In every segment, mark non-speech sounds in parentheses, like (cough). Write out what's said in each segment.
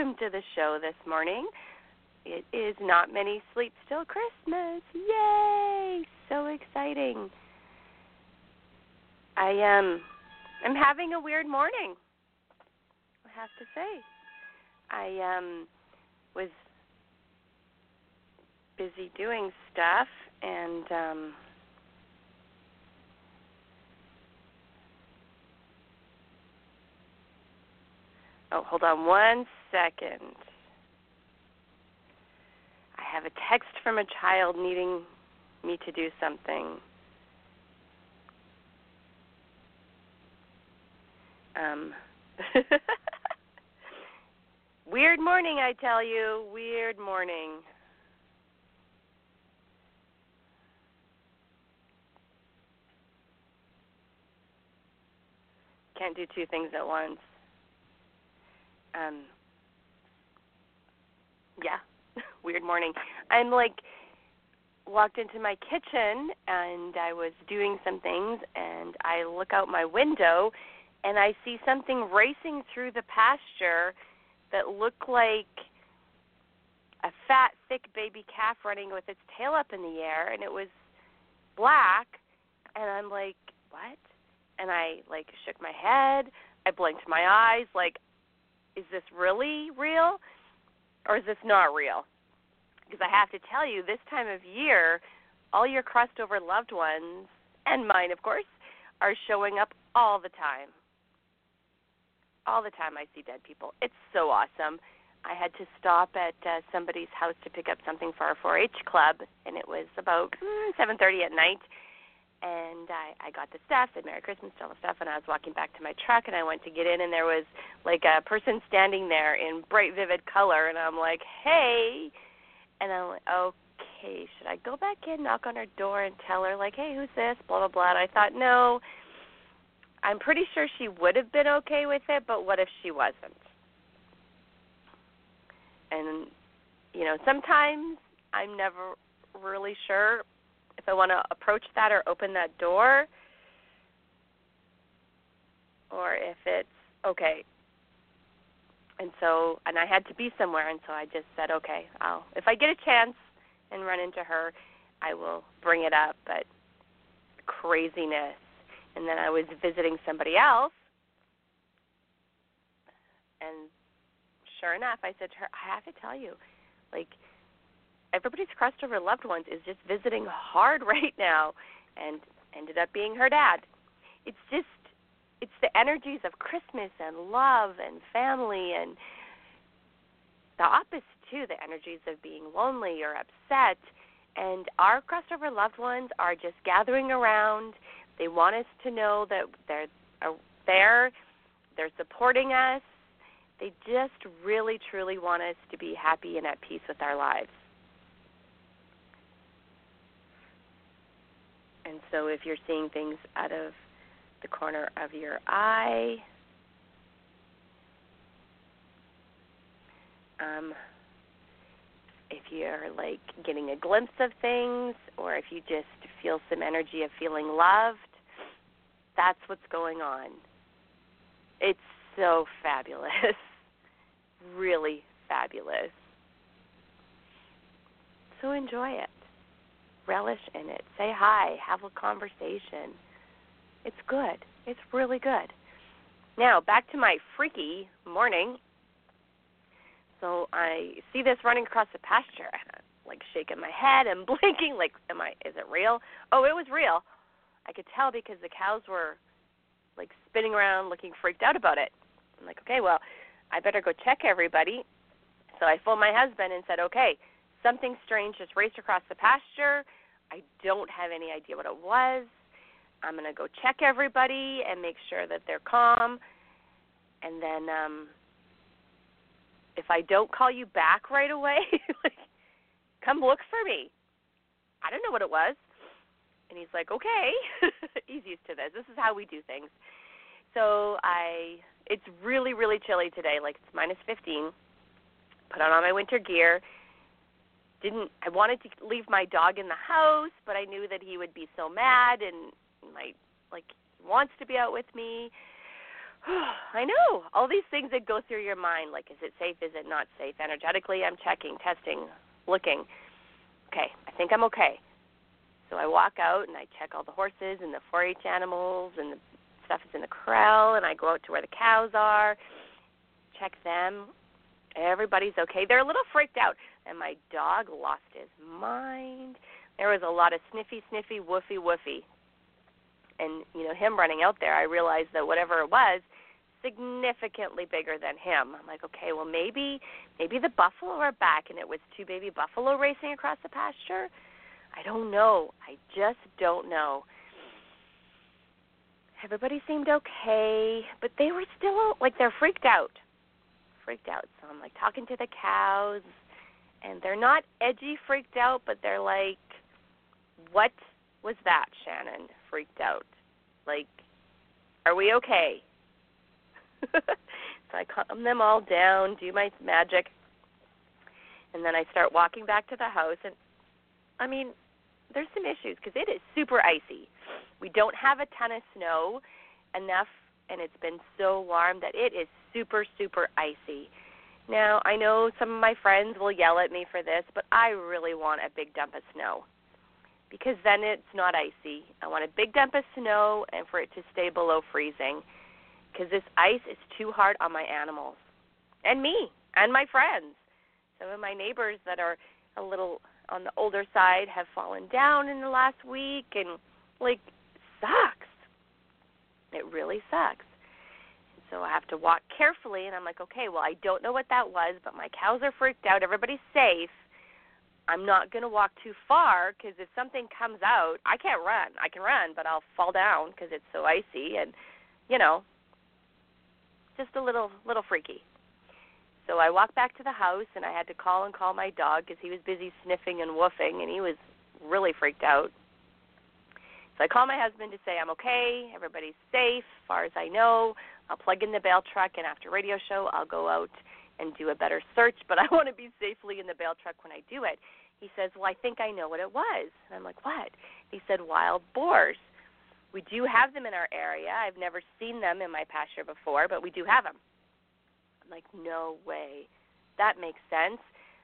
Welcome to the show this morning. It is not many sleep still Christmas. Yay! So exciting. I am I'm having a weird morning. I have to say. I um was busy doing stuff and um Oh, hold on one second. I have a text from a child needing me to do something. Um (laughs) Weird morning, I tell you. Weird morning. Can't do two things at once. Um yeah, (laughs) weird morning. I'm like walked into my kitchen and I was doing some things and I look out my window and I see something racing through the pasture that looked like a fat, thick baby calf running with its tail up in the air and it was black and I'm like, What? And I like shook my head, I blinked my eyes, like, is this really real? Or is this not real? Because I have to tell you, this time of year, all your crust over loved ones, and mine, of course, are showing up all the time all the time I see dead people. It's so awesome. I had to stop at uh, somebody's house to pick up something for our 4-H club, and it was about mm, 7:30 at night. And I, I got the stuff, said Merry Christmas, all the stuff, and I was walking back to my truck, and I went to get in, and there was like a person standing there in bright, vivid color, and I'm like, hey, and I'm like, okay, should I go back in, knock on her door, and tell her like, hey, who's this, blah blah blah. And I thought, no, I'm pretty sure she would have been okay with it, but what if she wasn't? And you know, sometimes I'm never really sure I want to approach that or open that door or if it's okay. And so, and I had to be somewhere, and so I just said, okay, I'll if I get a chance and run into her, I will bring it up. But craziness and then I was visiting somebody else, and sure enough, I said to her, "I have to tell you, like everybody's crossover over loved ones is just visiting hard (laughs) right now," and ended up being her dad. It's just it's the energies of Christmas and love and family and the opposite too, the energies of being lonely or upset. And our crossover loved ones are just gathering around they want us to know that they're uh, there, they're supporting us. They just really, truly want us to be happy and at peace with our lives. And so if you're seeing things out of the corner of your eye, um, if you're like getting a glimpse of things, or if you just feel some energy of feeling loved, that's what's going on. It's so fabulous. (laughs) really fabulous. So enjoy it. Relish in it. Say hi. Have a conversation. It's good. It's really good. Now, back to my freaky morning. So I see this running across the pasture. (laughs) Like shaking my head and (laughs) blinking like am I is it real? Oh, it was real. I could tell because the cows were like spinning around looking freaked out about it. I'm like, okay, well, I better go check everybody. So I phoned my husband and said, okay, something strange just raced across the pasture. I don't have any idea what it was. I'm going to go check everybody and make sure that they're calm. And then um if I don't call you back right away, (laughs) like come look for me. I don't know what it was. And he's like, "Okay." (laughs) he's used to this. This is how we do things. So I it's really really chilly today, like it's minus 15. Put on all my winter gear. Didn't I wanted to leave my dog in the house, but I knew that he would be so mad and my like wants to be out with me. (sighs) I know all these things that go through your mind. Like, is it safe? Is it not safe? Energetically, I'm checking, testing, looking. Okay, I think I'm okay. So I walk out and I check all the horses and the 4-H animals and the stuff is in the corral, and I go out to where the cows are, check them. Everybody's okay. They're a little freaked out, and my dog lost his mind. There was a lot of sniffy, sniffy, woofy, woofy and you know him running out there, I realized that whatever it was, significantly bigger than him. I'm like, okay, well maybe maybe the buffalo are back and it was two baby buffalo racing across the pasture. I don't know. I just don't know. Everybody seemed okay, but they were still like they're freaked out. Freaked out. So I'm like talking to the cows and they're not edgy freaked out, but they're like what was that, Shannon? Freaked out. Like, are we okay? (laughs) so I calm them all down, do my magic, and then I start walking back to the house. And I mean, there's some issues because it is super icy. We don't have a ton of snow enough, and it's been so warm that it is super, super icy. Now, I know some of my friends will yell at me for this, but I really want a big dump of snow because then it's not icy. I want a big dump of snow and for it to stay below freezing because this ice is too hard on my animals and me and my friends. Some of my neighbors that are a little on the older side have fallen down in the last week and like sucks. It really sucks. So I have to walk carefully and I'm like, okay, well I don't know what that was, but my cows are freaked out. Everybody's safe I'm not going to walk too far because if something comes out, I can't run. I can run, but I'll fall down because it's so icy and, you know, just a little little freaky. So I walked back to the house and I had to call and call my dog because he was busy sniffing and woofing and he was really freaked out. So I call my husband to say I'm okay, everybody's safe, as far as I know. I'll plug in the bale truck and after radio show I'll go out and do a better search, but (laughs) I want to be safely in the bale truck when I do it. He says, Well, I think I know what it was. And I'm like, What? He said, Wild boars. We do have them in our area. I've never seen them in my pasture before, but we do have them. I'm like, No way. That makes sense.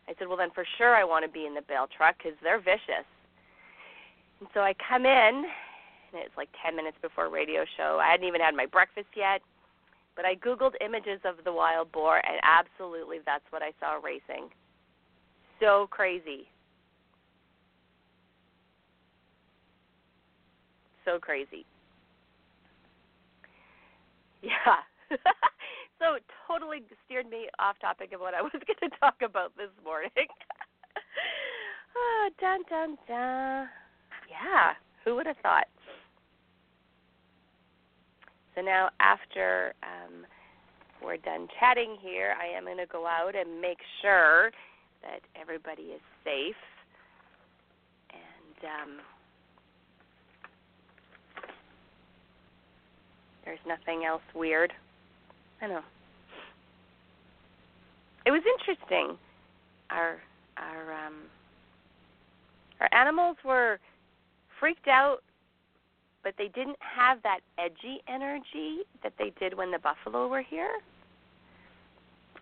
I said, Well, then for sure I want to be in the bale truck because they're vicious. And so I come in, and it's like 10 minutes before radio show. I hadn't even had my breakfast yet. But I Googled images of the wild boar, and absolutely that's what I saw racing. So crazy. So crazy. (laughs) Yeah. (laughs) so totally steered me off topic of what I (laughs) was going to talk about this morning. oh, dun dun dun. Yeah, who would have thought? So now, after um, we're done chatting here, I am going to go out and make sure that everybody is safe. And um, there's nothing else weird. I know. It was interesting. Our our um, our animals were freaked out but they didn't have that edgy energy that they did when the buffalo were here.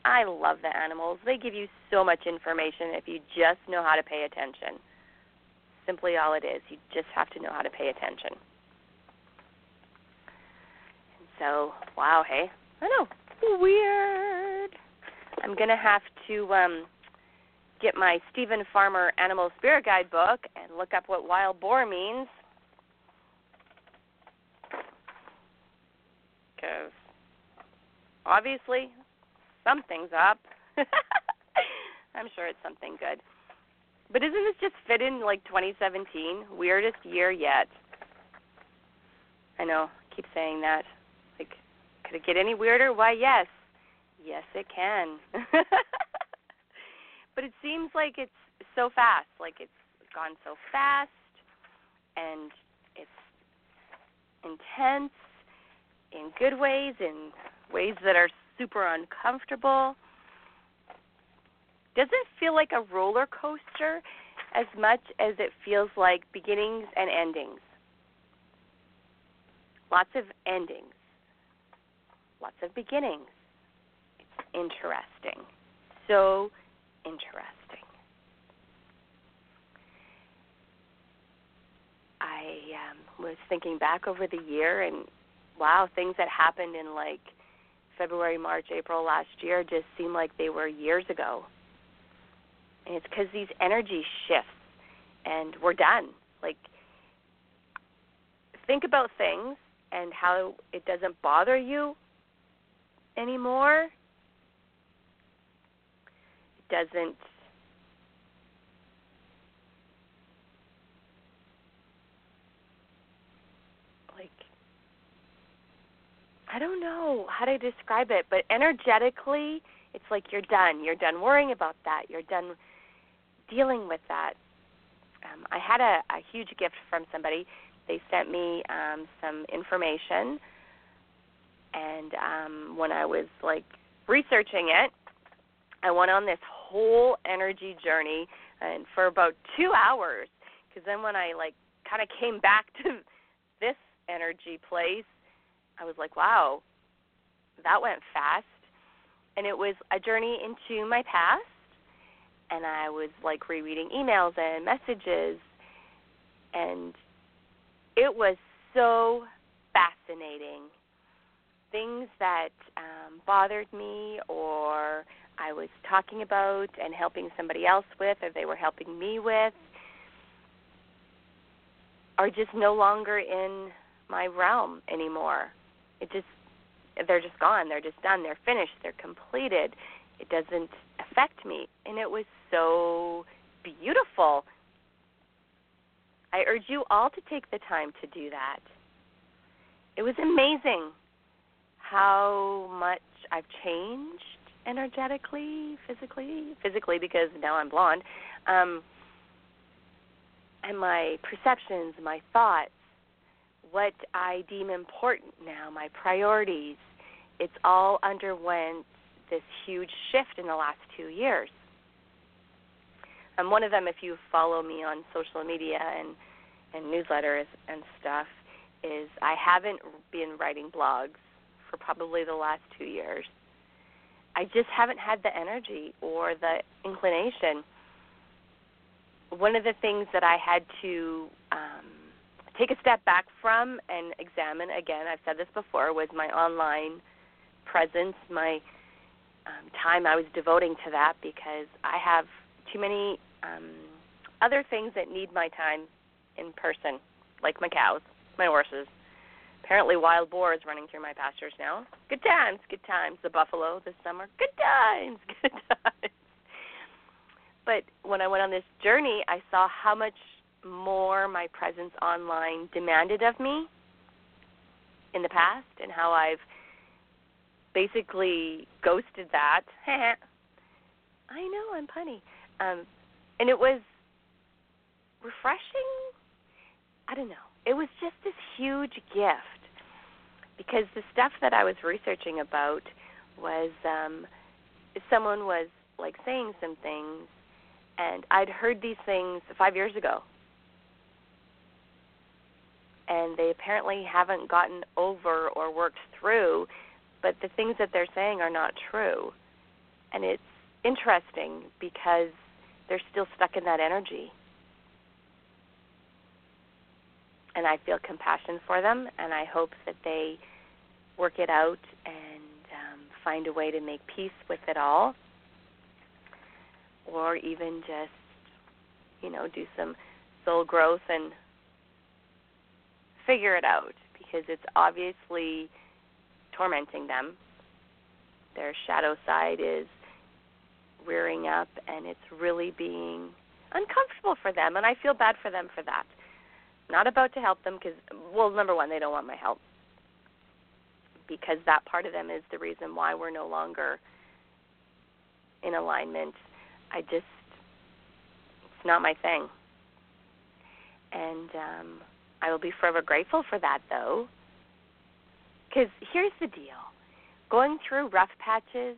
I love the animals. They give you so much information if you just know how to pay attention. Simply all it is. You just have to know how to pay attention. And so, wow, hey, I know, weird. I'm gonna have to um, get my Steven Farmer Animal Spirit Guide book and look up what wild boar means because obviously something's up. (laughs) I'm sure it's something good. But isn't this just fit in like 2017? Weirdest year yet. I know, keep saying that. Like, could it get any weirder? Why, yes. Yes, it can. (laughs) but it seems like it's so fast. Like, it's gone so fast, and it's intense in good ways, in ways that are super uncomfortable. Does it feel like a roller coaster as much as it feels like beginnings and endings? Lots of endings, lots of beginnings. It's interesting. So interesting. I um, was thinking back over the year and wow, things that happened in like February, March, April last year just seem like they were years ago. And it's because these energy shifts and we're done. Like, think about things and how it doesn't bother you anymore. It doesn't like I don't know how to describe it, but energetically it's like you're done. You're done worrying about that. You're done dealing with that. Um, I had a, a huge gift from somebody. They sent me um, some information, and um, when I was like researching it, I went on this whole energy journey, and for about two hours. Because then when I like kind of came back (laughs) to this energy place, I was like, wow, that went fast. And it was a journey into my past and I was like rereading emails and messages, and it was so fascinating. Things that um, bothered me, or I was talking about and helping somebody else with, or they were helping me with, are just no longer in my realm anymore. It just they're just gone. They're just done. They're finished. They're completed. It doesn't affect me. And it was so beautiful. I urge you all to take the time to do that. It was amazing how much I've changed energetically, physically, physically because now I'm blonde. Um, and my perceptions, my thoughts, what I deem important now, my priorities, it's all underwent this huge shift in the last two years. And one of them, if you follow me on social media and and newsletters and stuff, is I haven't been writing blogs for probably the last two years. I just haven't had the energy or the inclination. One of the things that I had to um, take a step back from and examine again, I've said this before, was my online presence, my um, time I was devoting to that because I have too many um, other things that need my time in person, like my cows, my horses. Apparently, wild boars running through my pastures now. Good times, good times. The buffalo this summer. Good times, (laughs) good times. But when I went on this journey, I saw how much more my presence online demanded of me in the past and how I've basically ghosted that. (laughs) I know I'm punny, um, and it was refreshing. I don't know. It was just this huge gift because the stuff that I was researching about was um, someone was like saying some things, and I'd heard these things five years ago, and they apparently haven't gotten over or worked through but the things that they're saying are not true. And it's interesting because they're still stuck in that energy. And I feel compassion for them, and I hope that they work it out and um, find a way to make peace with it all, or even just, you know, do some soul growth and figure it out because it's obviously tormenting them. Their shadow side is rearing up, and it's really being uncomfortable for them, and I feel bad for them for that. Not about to help them because, well, number one, they don't want my help because that part of them is the reason why we're no longer in alignment. I just, it's not my thing. And um, I will be forever grateful for that, though. Because here's the deal going through rough patches,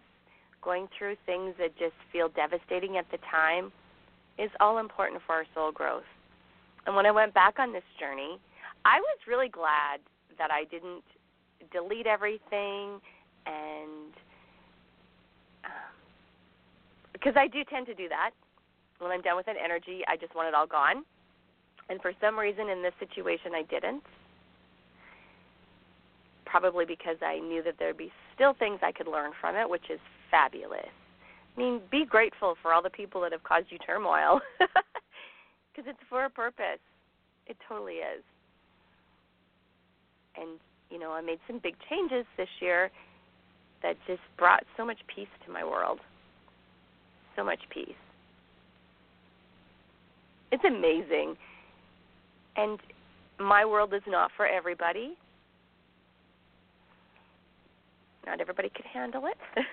going through things that just feel devastating at the time, is all important for our soul growth. And when I went back on this journey, I was really glad that I didn't delete everything and um, because I do tend to do that. When I'm done with an energy, I just want it all gone. And for some reason in this situation I didn't. Probably because I knew that there'd be still things I could learn from it, which is fabulous. I mean, be grateful for all the people that have caused you turmoil (laughs) because it's for a purpose. It totally is. And, you know, I made some big changes this year that just brought so much peace to my world. So much peace. It's amazing. And my world is not for everybody. Not everybody could handle it. (laughs)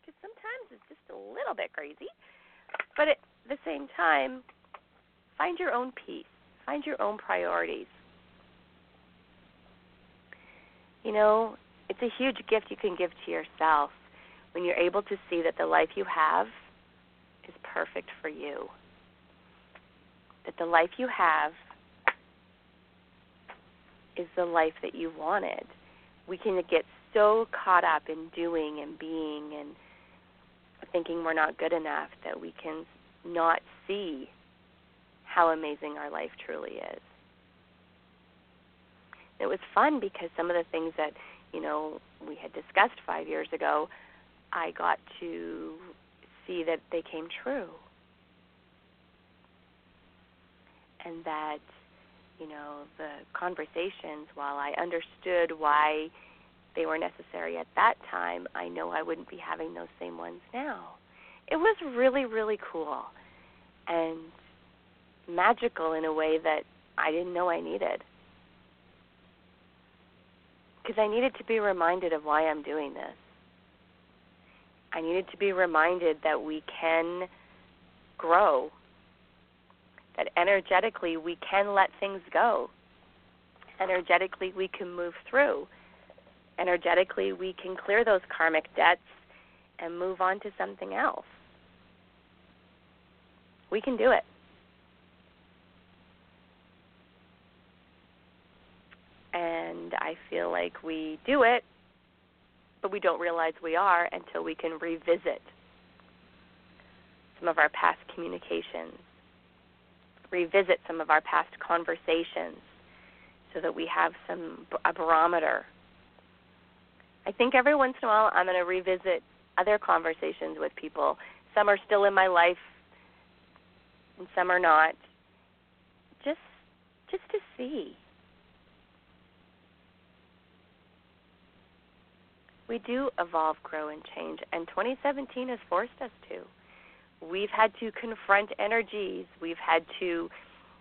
Because sometimes it's just a little bit crazy. But at the same time, find your own peace, find your own priorities. You know, it's a huge gift you can give to yourself when you're able to see that the life you have is perfect for you. That the life you have is the life that you wanted. We can get so caught up in doing and being and thinking we're not good enough that we can not see how amazing our life truly is. It was fun because some of the things that, you know, we had discussed 5 years ago, I got to see that they came true. And that, you know, the conversations, while I understood why they were necessary at that time, I know I wouldn't be having those same ones now. It was really, really cool and magical in a way that I didn't know I needed. Because I needed to be reminded of why I'm doing this. I needed to be reminded that we can grow, that energetically we can let things go, energetically we can move through, energetically we can clear those karmic debts and move on to something else. We can do it. And I feel like we do it, but we don't realize we are until we can revisit some of our past communications, revisit some of our past conversations so that we have some a barometer. I think every once in a while I'm going to revisit other conversations with people. Some are still in my life and some are not. Just just to see. We do evolve, grow, and change, and 2017 has forced us to. We've had to confront energies. We've had to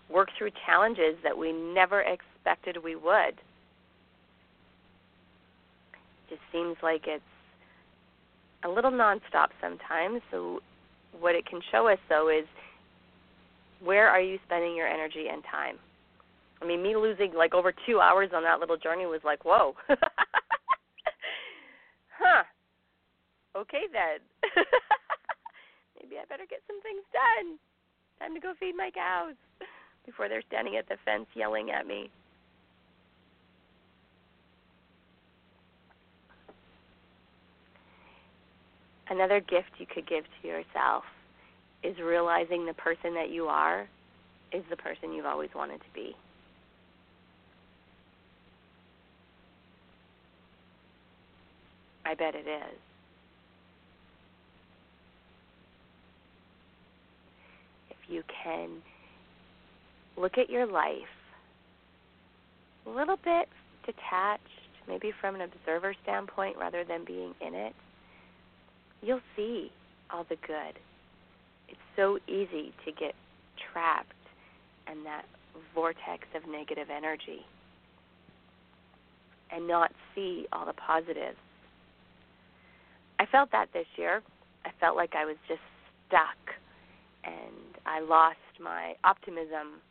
work through challenges that we never expected we would. It just seems like it's a little nonstop sometimes. So, what it can show us, though, is where are you spending your energy and time? I mean, me losing like over two hours on that little journey was like, whoa. (laughs) huh. Okay then. (laughs) Maybe I better get some things done. Time to go feed my cows (laughs) before they're standing at the fence yelling at me. Another gift you could give to yourself is realizing the person that you are is the person you've always wanted to be. I bet it is. You can look at your life a little bit detached, maybe from an observer standpoint rather than being in it, you'll see all the good It's so easy to get trapped in that vortex of negative energy and not see all the positives. I felt that this year. I felt like I was just stuck and I lost my optimism.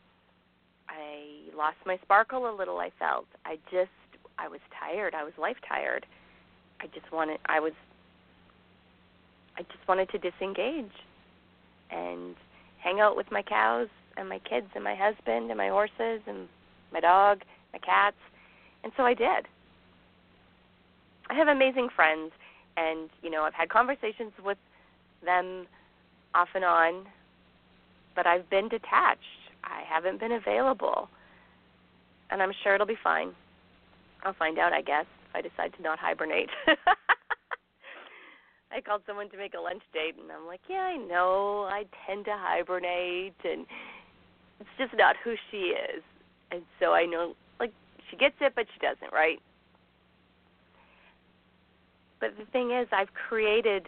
I lost my sparkle a little, I felt. I just I was tired. I was life tired. I just wanted I was I just wanted to disengage and hang out with my cows and my kids and my husband and my horses and my dog, my cats. And so I did. I have amazing friends and, you know, I've had conversations with them off and on, but I've been detached. I haven't been available. And I'm sure it'll be fine. I'll find out, I guess, if I decide to not hibernate. (laughs) I called someone to make a lunch date, and I'm like, yeah, I know. I tend to hibernate, and it's just not who she is. And so I know, like, she gets it, but she doesn't, right? But the thing is, I've created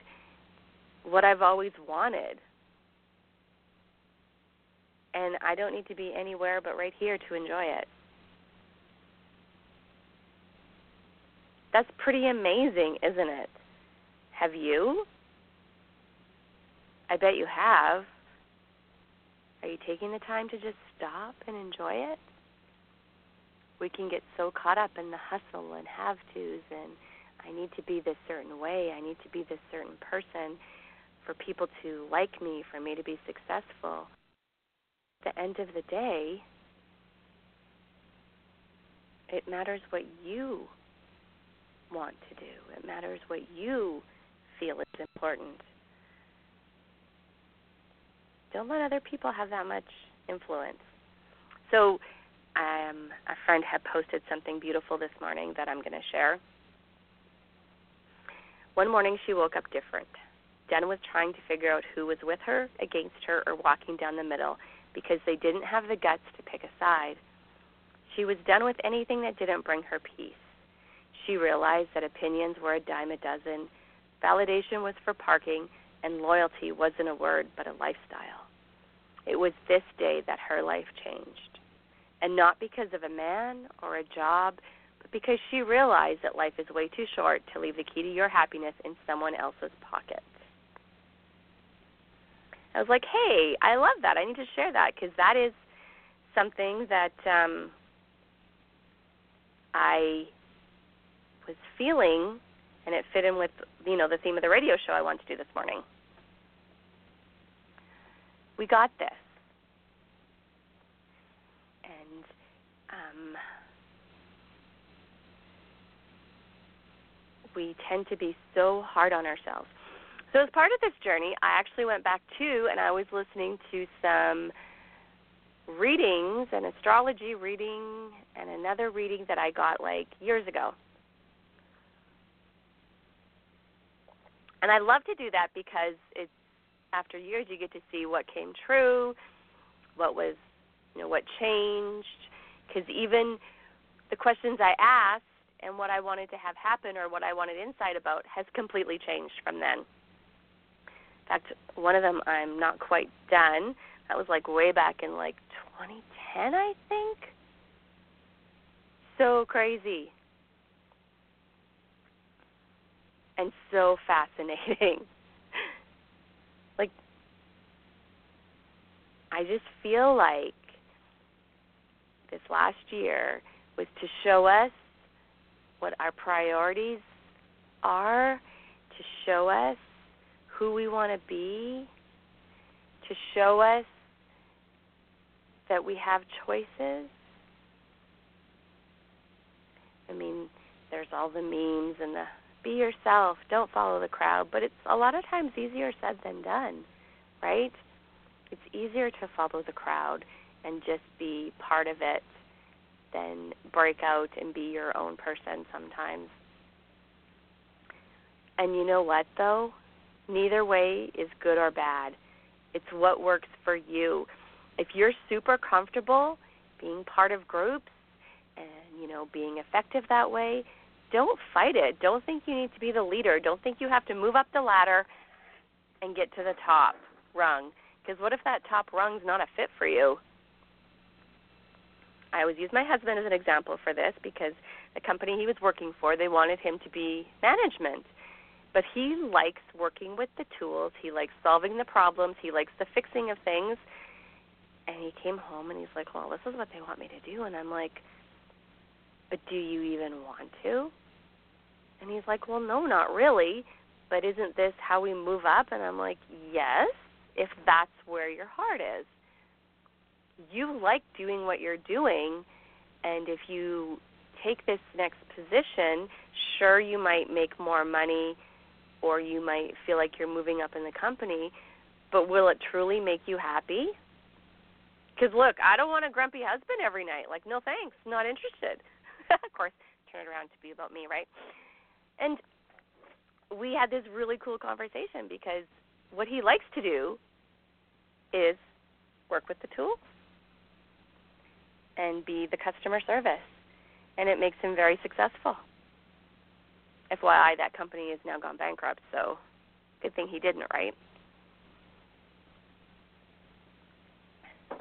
what I've always wanted. And I don't need to be anywhere but right here to enjoy it. That's pretty amazing, isn't it? Have you? I bet you have. Are you taking the time to just stop and enjoy it? We can get so caught up in the hustle and have tos and I need to be this certain way, I need to be this certain person for people to like me, for me to be successful. The end of the day, it matters what you want to do. It matters what you feel is important. Don't let other people have that much influence. So, um, a friend had posted something beautiful this morning that I'm going to share. One morning she woke up different. Jen was trying to figure out who was with her, against her, or walking down the middle because they didn't have the guts to pick a side. She was done with anything that didn't bring her peace. She realized that opinions were a dime a dozen, validation was for parking, and loyalty wasn't a word but a lifestyle. It was this day that her life changed. And not because of a man or a job, but because she realized that life is way too short to leave the key to your happiness in someone else's pocket. I was like, hey, I love that. I need to share that because that is something that um, I was feeling, and it fit in with you know the theme of the radio show I want to do this morning. We got this, and um, we tend to be so hard on ourselves. So as part of this journey, I actually went back to and I was listening to some readings, an astrology reading and another reading that I got like years ago. And I love to do that because it's after years you get to see what came true, what was, you know, what changed because even the questions I asked and what I wanted to have happen or what I wanted insight about has completely changed from then. In fact, one of them I'm not quite done. That was like way back in like 2010, I think. So crazy. And so fascinating. (laughs) like I just feel like this last year was to show us what our priorities are, to show us who we want to be, to show us that we have choices. I mean, there's all the memes and the be yourself, don't follow the crowd, but it's a lot of times easier said than done, right? It's easier to follow the crowd and just be part of it than break out and be your own person sometimes. And you know what, though? Neither way is good or bad. It's what works for you. If you're super comfortable being part of groups and, you know, being effective that way, don't fight it. Don't think you need to be the leader. Don't think you have to move up the ladder and get to the top rung. Because what if that top rung's not a fit for you? I always use my husband as an example for this because the company he was working for, they wanted him to be management. But he likes working with the tools, he likes solving the problems, he likes the fixing of things. And he came home and he's like, Well, this is what they want me to do and I'm like, But do you even want to? And he's like, Well, no, not really. But isn't this how we move up? And I'm like, Yes, if that's where your heart is. You like doing what you're doing, and if you take this next position, sure, you might make more money or you might feel like you're moving up in the company, but will it truly make you happy? Because look, I don't want a grumpy husband every night. Like, no thanks, not interested. (laughs) of course, turn it around to be about me, right? And we had this really cool conversation because what he likes to do is work with the tools and be the customer service. And it makes him very successful. FYI, that company has now gone bankrupt, so good thing he didn't, right?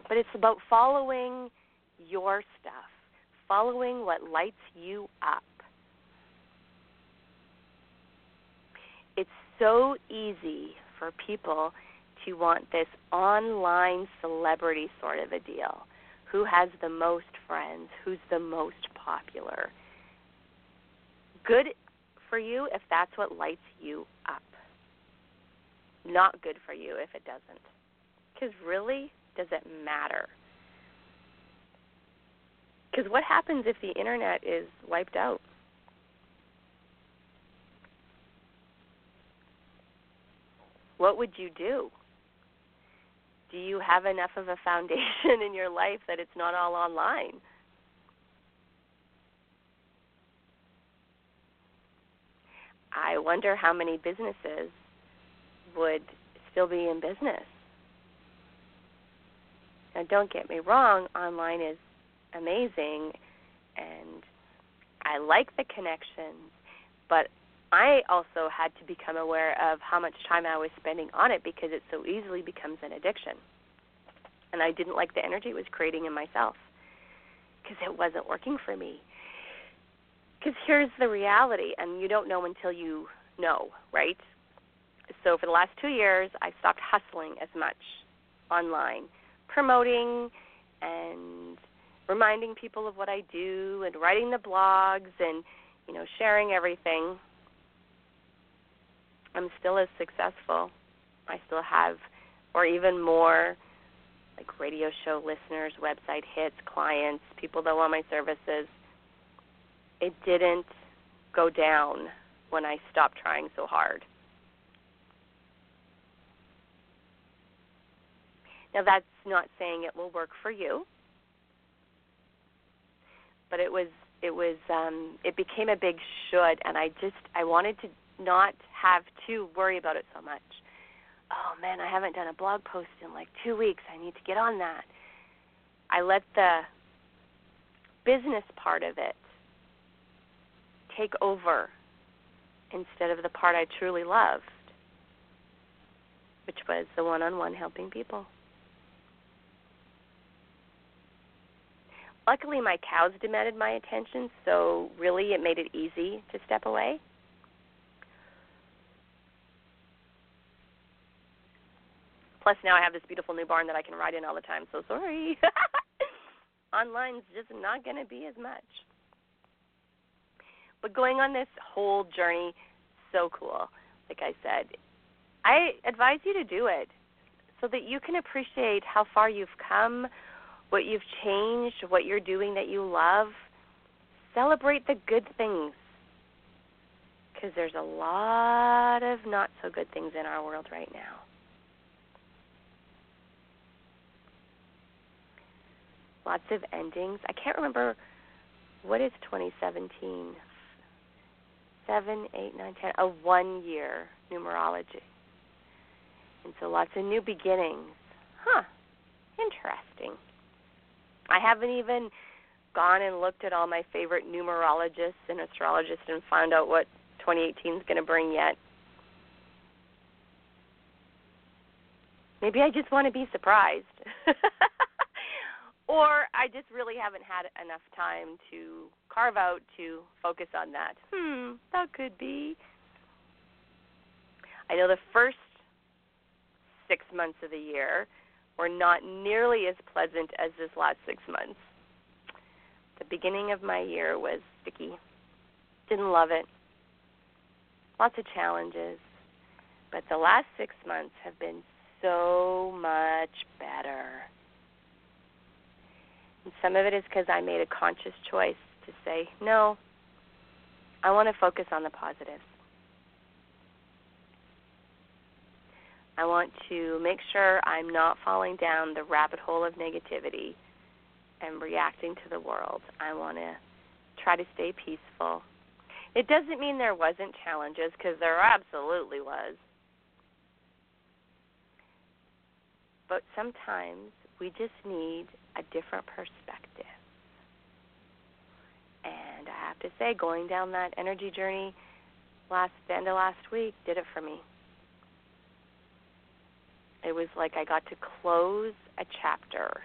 But it's about following your stuff, following what lights you up. It's so easy for people to want this online celebrity sort of a deal. Who has the most friends? Who's the most popular? Good for you if that's what lights you up. Not good for you if it doesn't. Because really, does it matter? Because what happens if the internet is wiped out? What would you do? Do you have enough of a foundation (laughs) in your life that it's not all online? I wonder how many businesses would still be in business. Now, don't get me wrong, online is amazing and I like the connections, but I also had to become aware of how much time I was spending on it because it so easily becomes an addiction. And I didn't like the energy it was creating in myself because it wasn't working for me. Because here's the reality, and you don't know until you know, right? So for the last two years, I stopped hustling as much online, promoting and reminding people of what I do and writing the blogs and you know sharing everything. I'm still as successful. I still have, or even more, like radio show listeners, website hits, clients, people that want my services it didn't go down when I stopped trying so hard. Now that's not saying it will work for you, but it was it was um it became a big should and I just I wanted to not have to worry about it so much. Oh man, I haven't done a blog post in like 2 weeks. I need to get on that. I let the business part of it take over instead of the part I truly loved, which was the one on one helping people. Luckily, my cows demanded my attention, so really it made it easy to step away. Plus, now I have this beautiful new barn that I can ride in all the time, so sorry. (laughs) Online's just not going to be as much. But going on this whole journey, so cool. Like I said, I advise you to do it so that you can appreciate how far you've come, what you've changed, what you're doing that you love. Celebrate the good things because there's a lot of not so good things in our world right now. Lots of endings. I can't remember what is 2017 seven, eight, nine, ten, a one year numerology. And so lots of new beginnings. Huh. Interesting. I haven't even gone and looked at all my favorite numerologists and astrologists and found out what 2018 is going to bring yet. Maybe I just want to be surprised. (laughs) or I just really haven't had enough time to carve out to focus on that. Hmm, that could be. I know the first six months of the year were not nearly as pleasant as this last six months. The beginning of my year was sticky. Didn't love it. Lots of challenges. But the last six months have been so much better. Some of it is because I made a conscious choice to say, no, I want to focus on the positives. I want to make sure I'm not falling down the rabbit hole of negativity and reacting to the world. I want to try to stay peaceful. It doesn't mean there wasn't challenges because there absolutely was. But sometimes we just need a different perspective. And I have to say, going down that energy journey last the end of last week did it for me. It was like I got to close a chapter,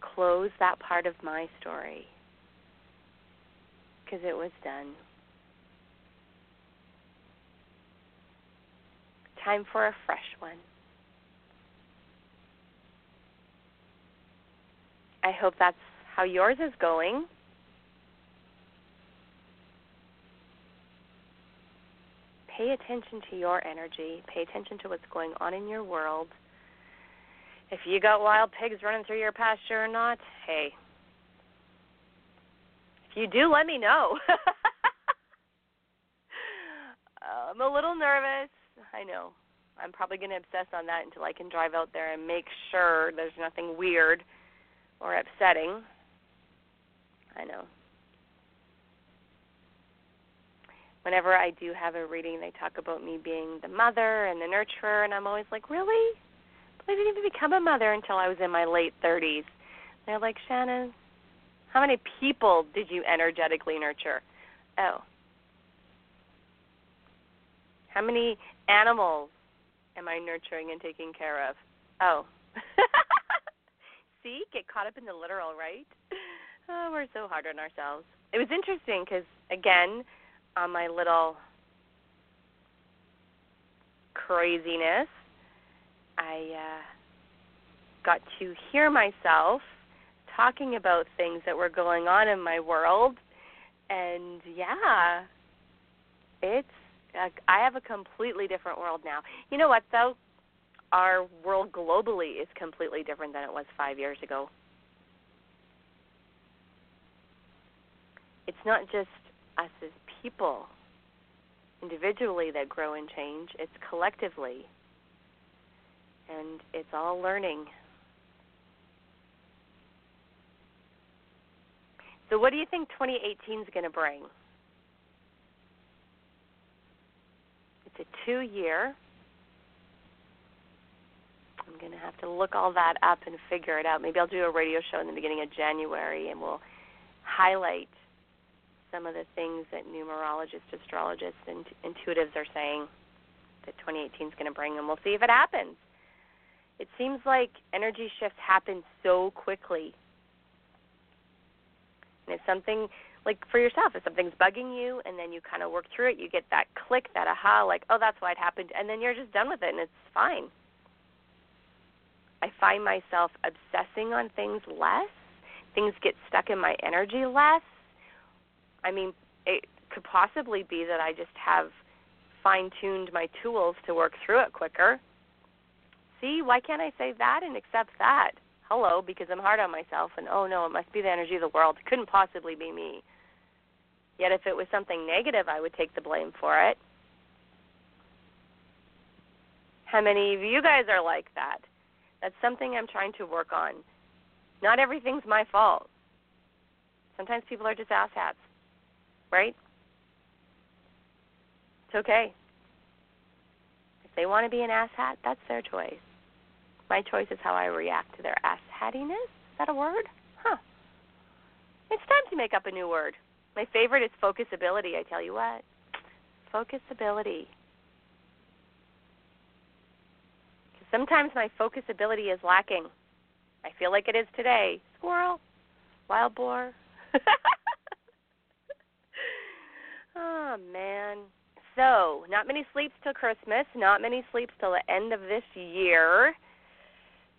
close that part of my story, because it was done. Time for a fresh one. I hope that's how yours is going. Pay attention to your energy. Pay attention to what's going on in your world. If you got wild pigs running through your pasture or not, hey. If you do, let me know. (laughs) I'm a little nervous. I know. I'm probably going to obsess on that until I can drive out there and make sure there's nothing weird or upsetting. I know. Whenever I do have a reading, they talk about me being the mother and the nurturer, and I'm always like, really? But I didn't even become a mother until I was in my late 30s. they're like, Shannon, how many people did you energetically nurture? Oh. How many animals am I nurturing and taking care of? Oh. See, get caught up in the literal, right? (laughs) Oh, we're so hard on ourselves. It was interesting because, again, on my little craziness, I uh, got to hear myself talking about things that were going on in my world, and yeah, it's uh, I have a completely different world now. You know what though? Our world globally is completely different than it was five years ago. It's not just us as people individually that grow and change, it's collectively. And it's all learning. So, what do you think 2018 is going to bring? It's a two year going to have to look all that up and figure it out. Maybe I'll do a radio show in the beginning of January and we'll highlight some of the things that numerologists, astrologists, and intuitives are saying that 2018 is going to bring, and we'll see if it happens. It seems like energy shifts happen so quickly. And if something, like for yourself, if something's bugging you and then you kind of work through it, you get that click, that aha, like, oh, that's why it happened, and then you're just done with it and it's fine. I find myself obsessing on things less. Things get stuck in my energy less. I mean, it could possibly be that I just have fine tuned my tools to work through it quicker. See, why can't I say that and accept that? Hello, because I'm hard on myself, and oh no, it must be the energy of the world. It couldn't possibly be me. Yet if it was something negative, I would take the blame for it. How many of you guys are like that? That's something I'm trying to work on. Not everything's my fault. Sometimes people are just asshats, right? It's okay. If they want to be an asshat, that's their choice. My choice is how I react to their asshattiness. Is that a word? Huh. It's time to make up a new word. My favorite is focusability, I tell you what. Focusability. Sometimes my focus ability is lacking. I feel like it is today. Squirrel, wild boar. (laughs) oh man. So, not many sleeps till Christmas, not many sleeps till the end of this year.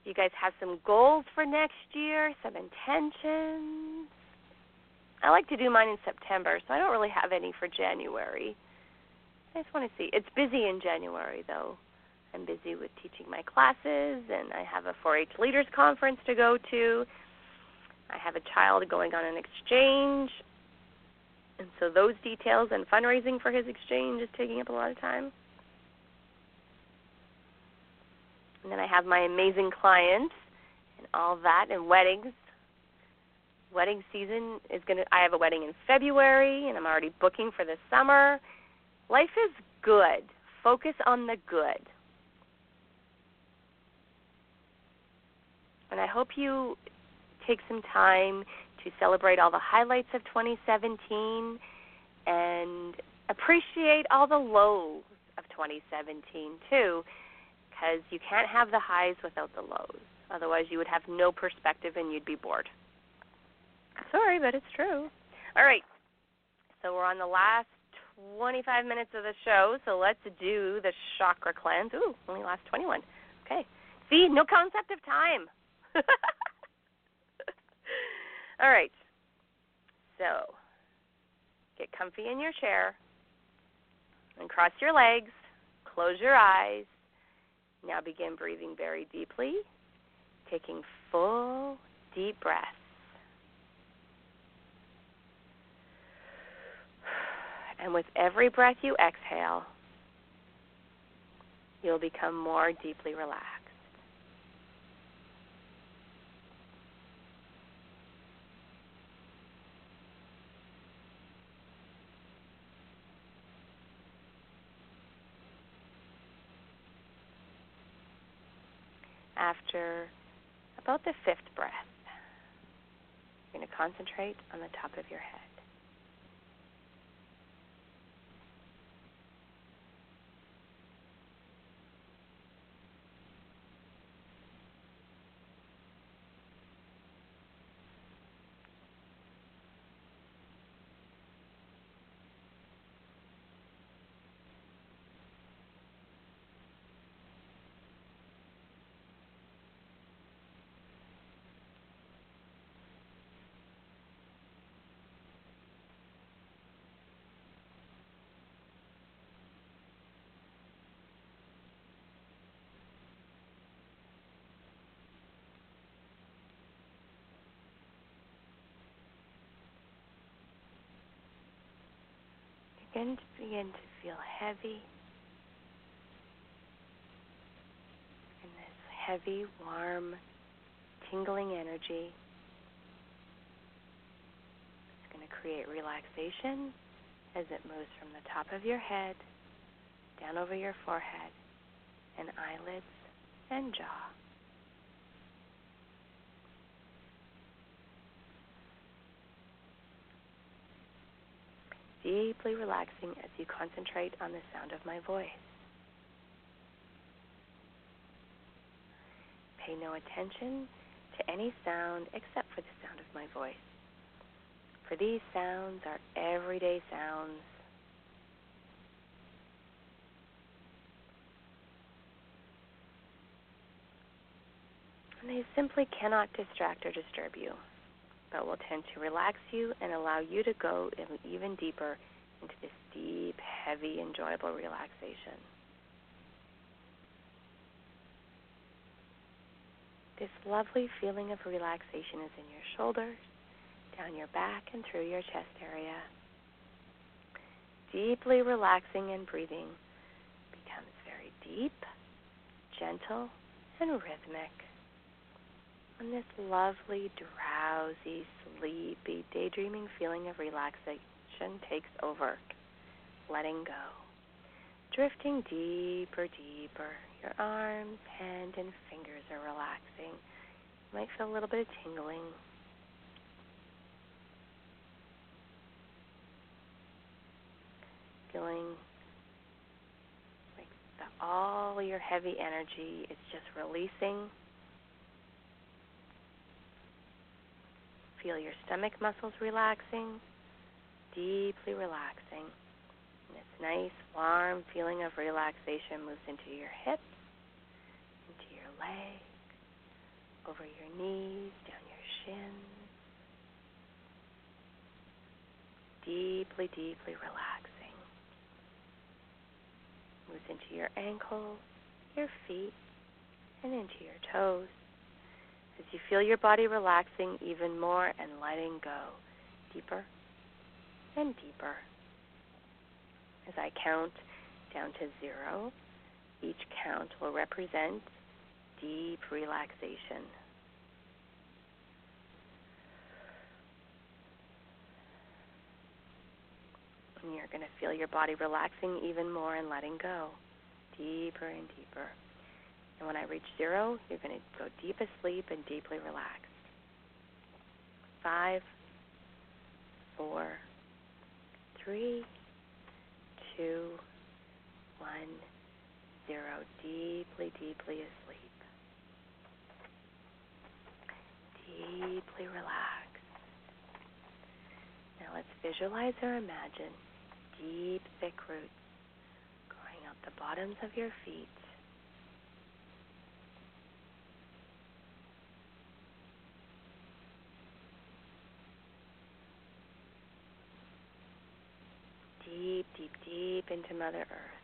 You guys have some goals for next year, some intentions. I like to do mine in September, so I don't really have any for January. I just want to see. It's busy in January, though. I'm busy with teaching my classes, and I have a 4 H Leaders Conference to go to. I have a child going on an exchange, and so those details and fundraising for his exchange is taking up a lot of time. And then I have my amazing clients and all that, and weddings. Wedding season is going to, I have a wedding in February, and I'm already booking for the summer. Life is good. Focus on the good. And I hope you take some time to celebrate all the highlights of 2017 and appreciate all the lows of 2017 too, because you can't have the highs without the lows. Otherwise, you would have no perspective and you'd be bored. Sorry, but it's true. All right. So we're on the last 25 minutes of the show, so let's do the chakra cleanse. Ooh, only last 21. Okay. See, no concept of time. (laughs) All right. So, get comfy in your chair and cross your legs, close your eyes. Now begin breathing very deeply, taking full, deep breaths. And with every breath you exhale, you'll become more deeply relaxed. After about the fifth breath, you're going to concentrate on the top of your head. Begin to begin to feel heavy. And this heavy, warm, tingling energy is going to create relaxation as it moves from the top of your head down over your forehead and eyelids and jaw. Deeply relaxing as you concentrate on the sound of my voice. Pay no attention to any sound except for the sound of my voice. For these sounds are everyday sounds. And they simply cannot distract or disturb you but will tend to relax you and allow you to go even deeper into this deep, heavy, enjoyable relaxation. This lovely feeling of relaxation is in your shoulders, down your back, and through your chest area. Deeply relaxing and breathing becomes very deep, gentle, and rhythmic. And this lovely, drowsy, sleepy, daydreaming feeling of relaxation takes over, letting go. Drifting deeper, deeper. Your arms, hand, and fingers are relaxing. You might feel a little bit of tingling. Feeling like that all your heavy energy is just releasing. Feel your stomach muscles relaxing, deeply relaxing. And this nice, warm feeling of relaxation moves into your hips, into your legs, over your knees, down your shins. Deeply, deeply relaxing. Moves into your ankles, your feet, and into your toes. As you feel your body relaxing even more and letting go deeper and deeper. As I count down to zero, each count will represent deep relaxation. And you're going to feel your body relaxing even more and letting go deeper and deeper. And when I reach zero, you're going to go deep asleep and deeply relaxed. Five, four, three, two, one, zero. Deeply, deeply asleep. Deeply relaxed. Now let's visualize or imagine deep, thick roots growing out the bottoms of your feet. Deep, deep, deep into Mother Earth.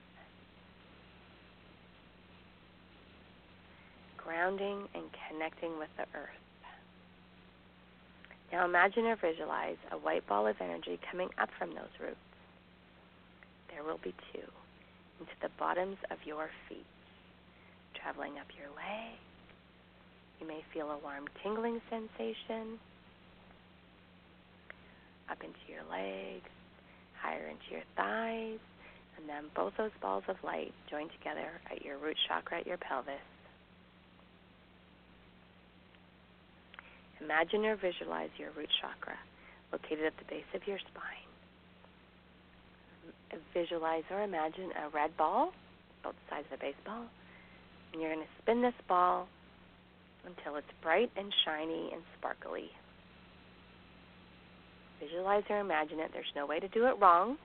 Grounding and connecting with the earth. Now imagine or visualize a white ball of energy coming up from those roots there will be two, into the bottoms of your feet, traveling up your leg. You may feel a warm tingling sensation up into your legs, higher into your thighs, and then both those balls of light join together at your root chakra at your pelvis. Imagine or visualize your root chakra located at the base of your spine visualize or imagine a red ball, about the size of a baseball, and you're going to spin this ball until it's bright and shiny and sparkly. Visualize or imagine it. There's no way to do it wrong.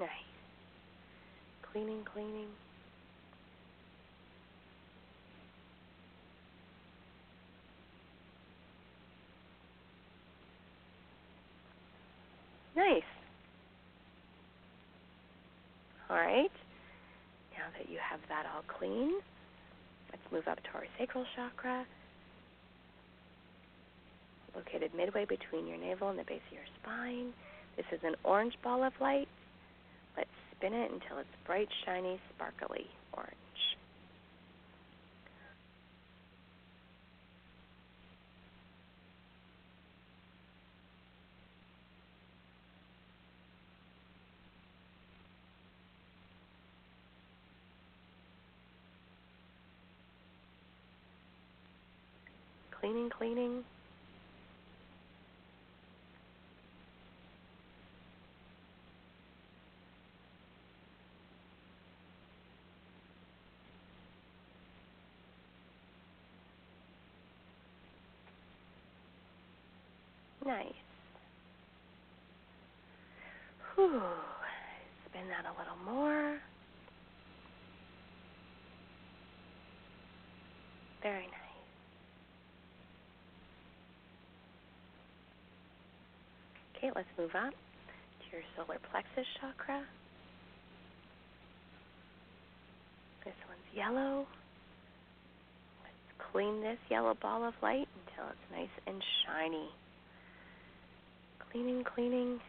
Nice. Cleaning, cleaning. Nice. All right. Now that you have that all clean, let's move up to our sacral chakra, located midway between your navel and the base of your spine. This is an orange ball of light spin it until it's bright, shiny, sparkly orange. Cleaning, cleaning. Nice. Spin that a little more. Very nice. Okay, let's move up to your solar plexus chakra. This one's yellow. Let's clean this yellow ball of light until it's nice and shiny. Cleaning, cleaning.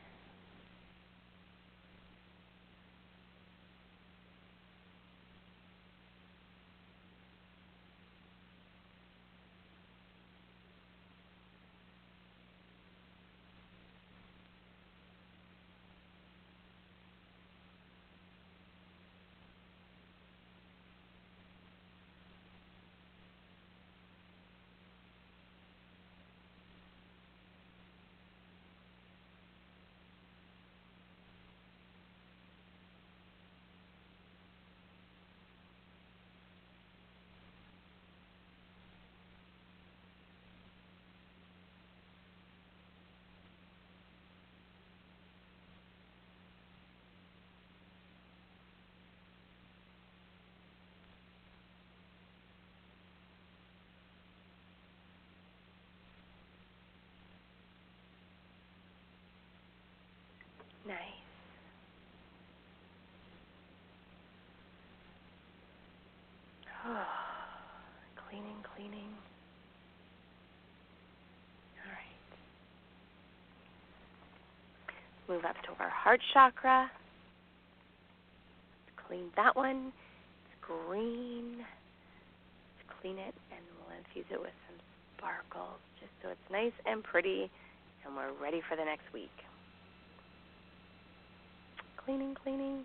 Nice. Oh, cleaning. All right. Move up to our heart chakra. Clean that one. It's green. Let's clean it and we'll infuse it with some sparkles just so it's nice and pretty and we're ready for the next week cleaning, cleaning.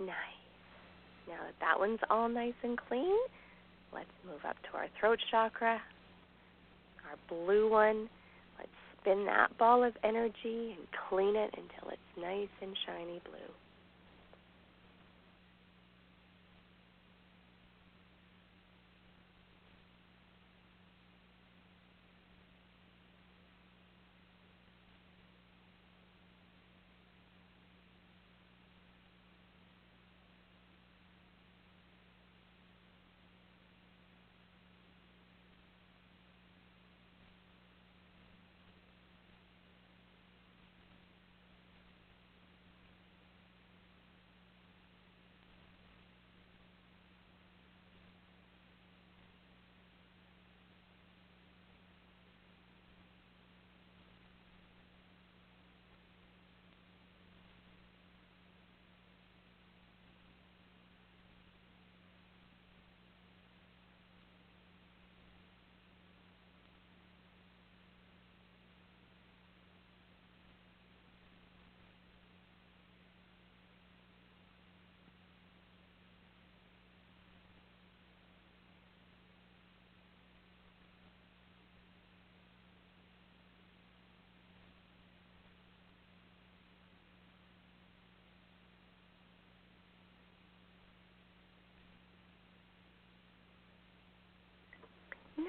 Nice. Now that that one's all nice and clean, let's move up to our throat chakra, our blue one. Let's spin that ball of energy and clean it until it's nice and shiny blue.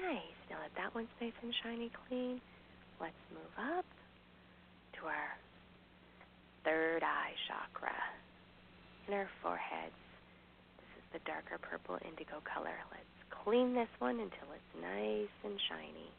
Nice. Now that that one's nice and shiny clean, let's move up to our third eye chakra in our foreheads. This is the darker purple indigo color. Let's clean this one until it's nice and shiny.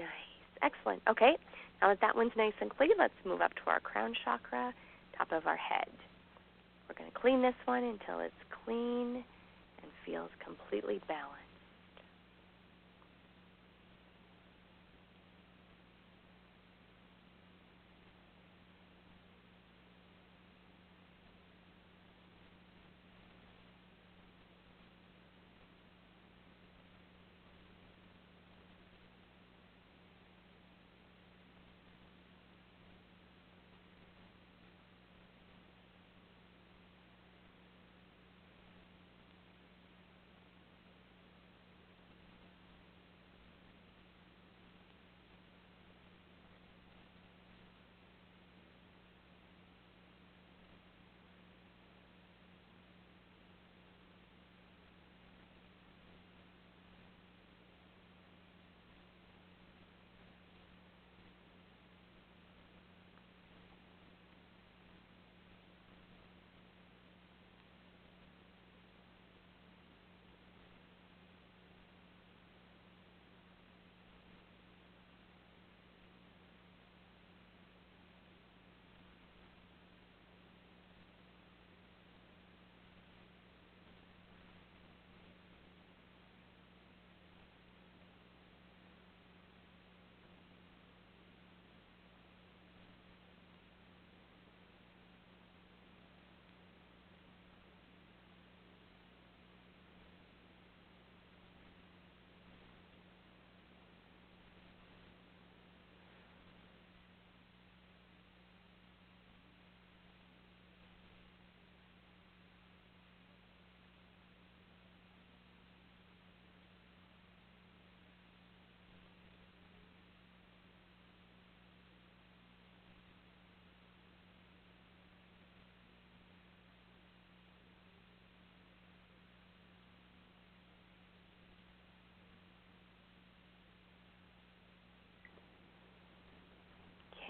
Nice. Excellent. Okay. Now that that one's nice and clean, let's move up to our crown chakra, top of our head. We're going to clean this one until it's clean and feels completely balanced.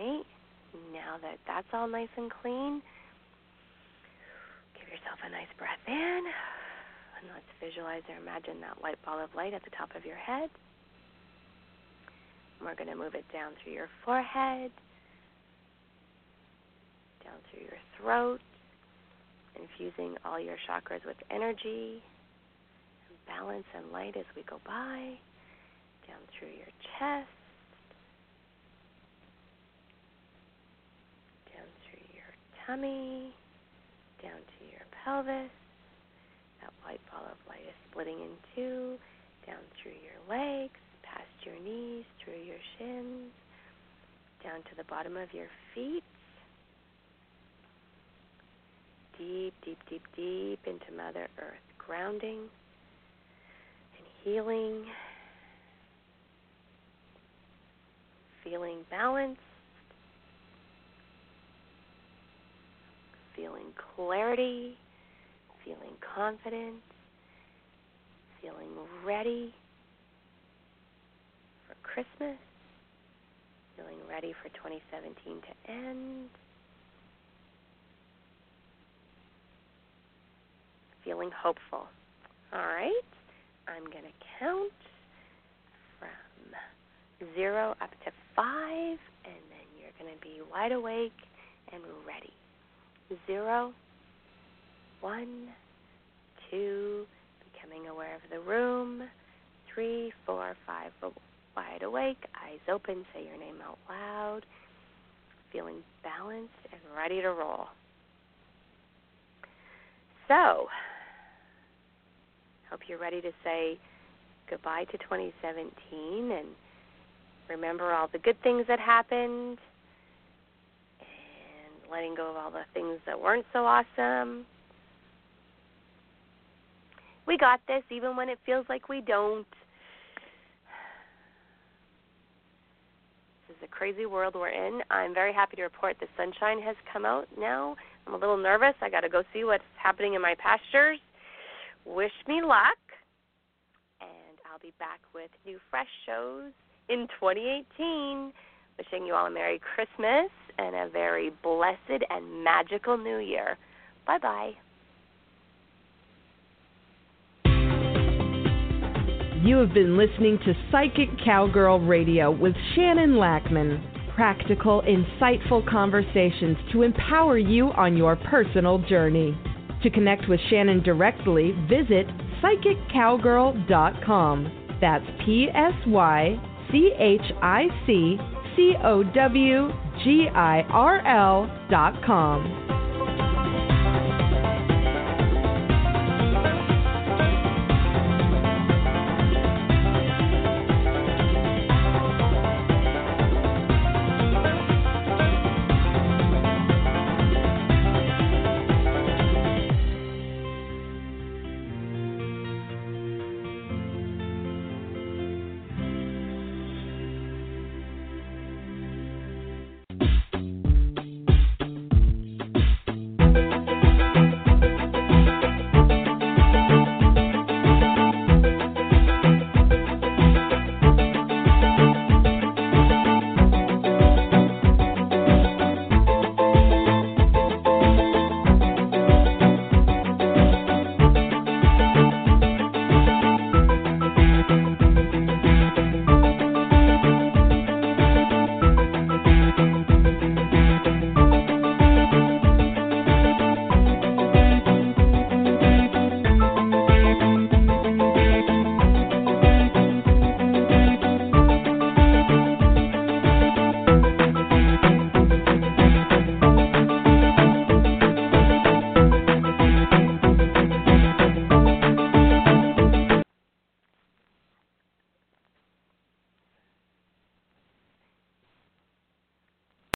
Okay, now that that's all nice and clean, give yourself a nice breath in. And let's visualize or imagine that white ball of light at the top of your head. We're going to move it down through your forehead, down through your throat, infusing all your chakras with energy and balance and light as we go by, down through your chest tummy, down to your pelvis. That white ball of light is splitting in two, down through your legs, past your knees, through your shins, down to the bottom of your feet. Deep, deep, deep, deep into Mother Earth, grounding and healing, feeling balanced feeling clarity, feeling confident, feeling ready for Christmas, feeling ready for 2017 to end, feeling hopeful. All right, I'm going to count from zero up to five, and then you're going to be wide awake and ready zero, one, two, becoming aware of the room, three, four, five, wide awake, eyes open, say your name out loud, feeling balanced and ready to roll. So, hope you're ready to say goodbye to 2017 and remember all the good things that happened letting go of all the things that weren't so awesome. We got this even when it feels like we don't. This is a crazy world we're in. I'm very happy to report the sunshine has come out now. I'm a little nervous. I got to go see what's happening in my pastures. Wish me luck. And I'll be back with new fresh shows in 2018. Wishing you all a Merry Christmas and a very blessed and magical new year. Bye bye. You have been listening to Psychic Cowgirl Radio with Shannon Lackman. Practical, insightful conversations to empower you on your personal journey. To connect with Shannon directly, visit psychiccowgirl.com. That's P S Y C H I C C O W G I R L dot com.